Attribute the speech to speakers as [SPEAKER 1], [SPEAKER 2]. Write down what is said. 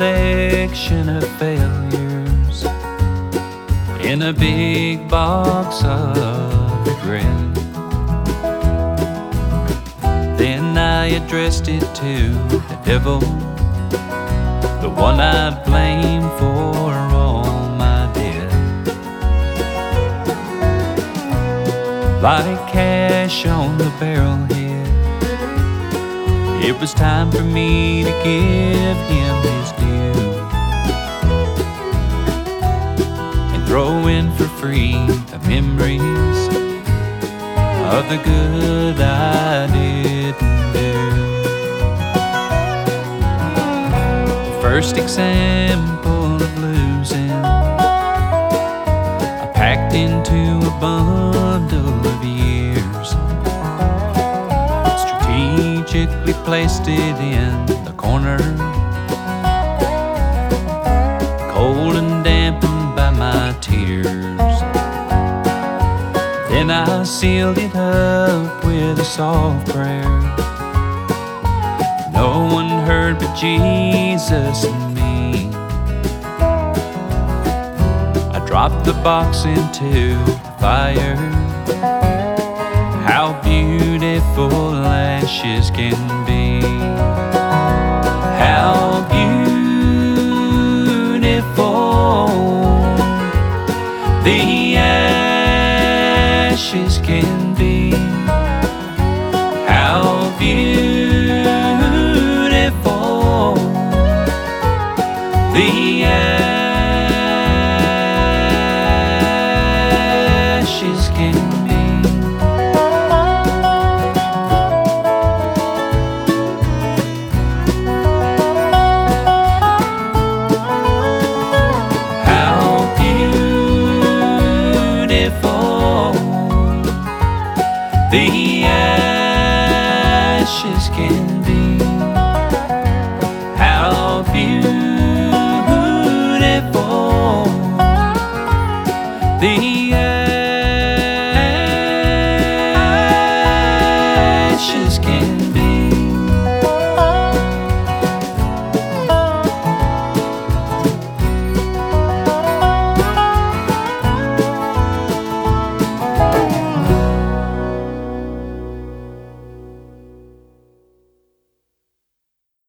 [SPEAKER 1] collection of failures in a big box of regret. Then I addressed it to the devil, the one I blame for all my debt. Like cash on the barrelhead. It was time for me to give him his due and throw in for free the memories of the good I didn't do. The first example placed it in the corner. Cold and dampened by my tears. Then I sealed it up with a soft prayer. No one heard but Jesus and me. I dropped the box into the fire. Ashes can be. How beautiful the ashes can be. Ashes can be. How beautiful the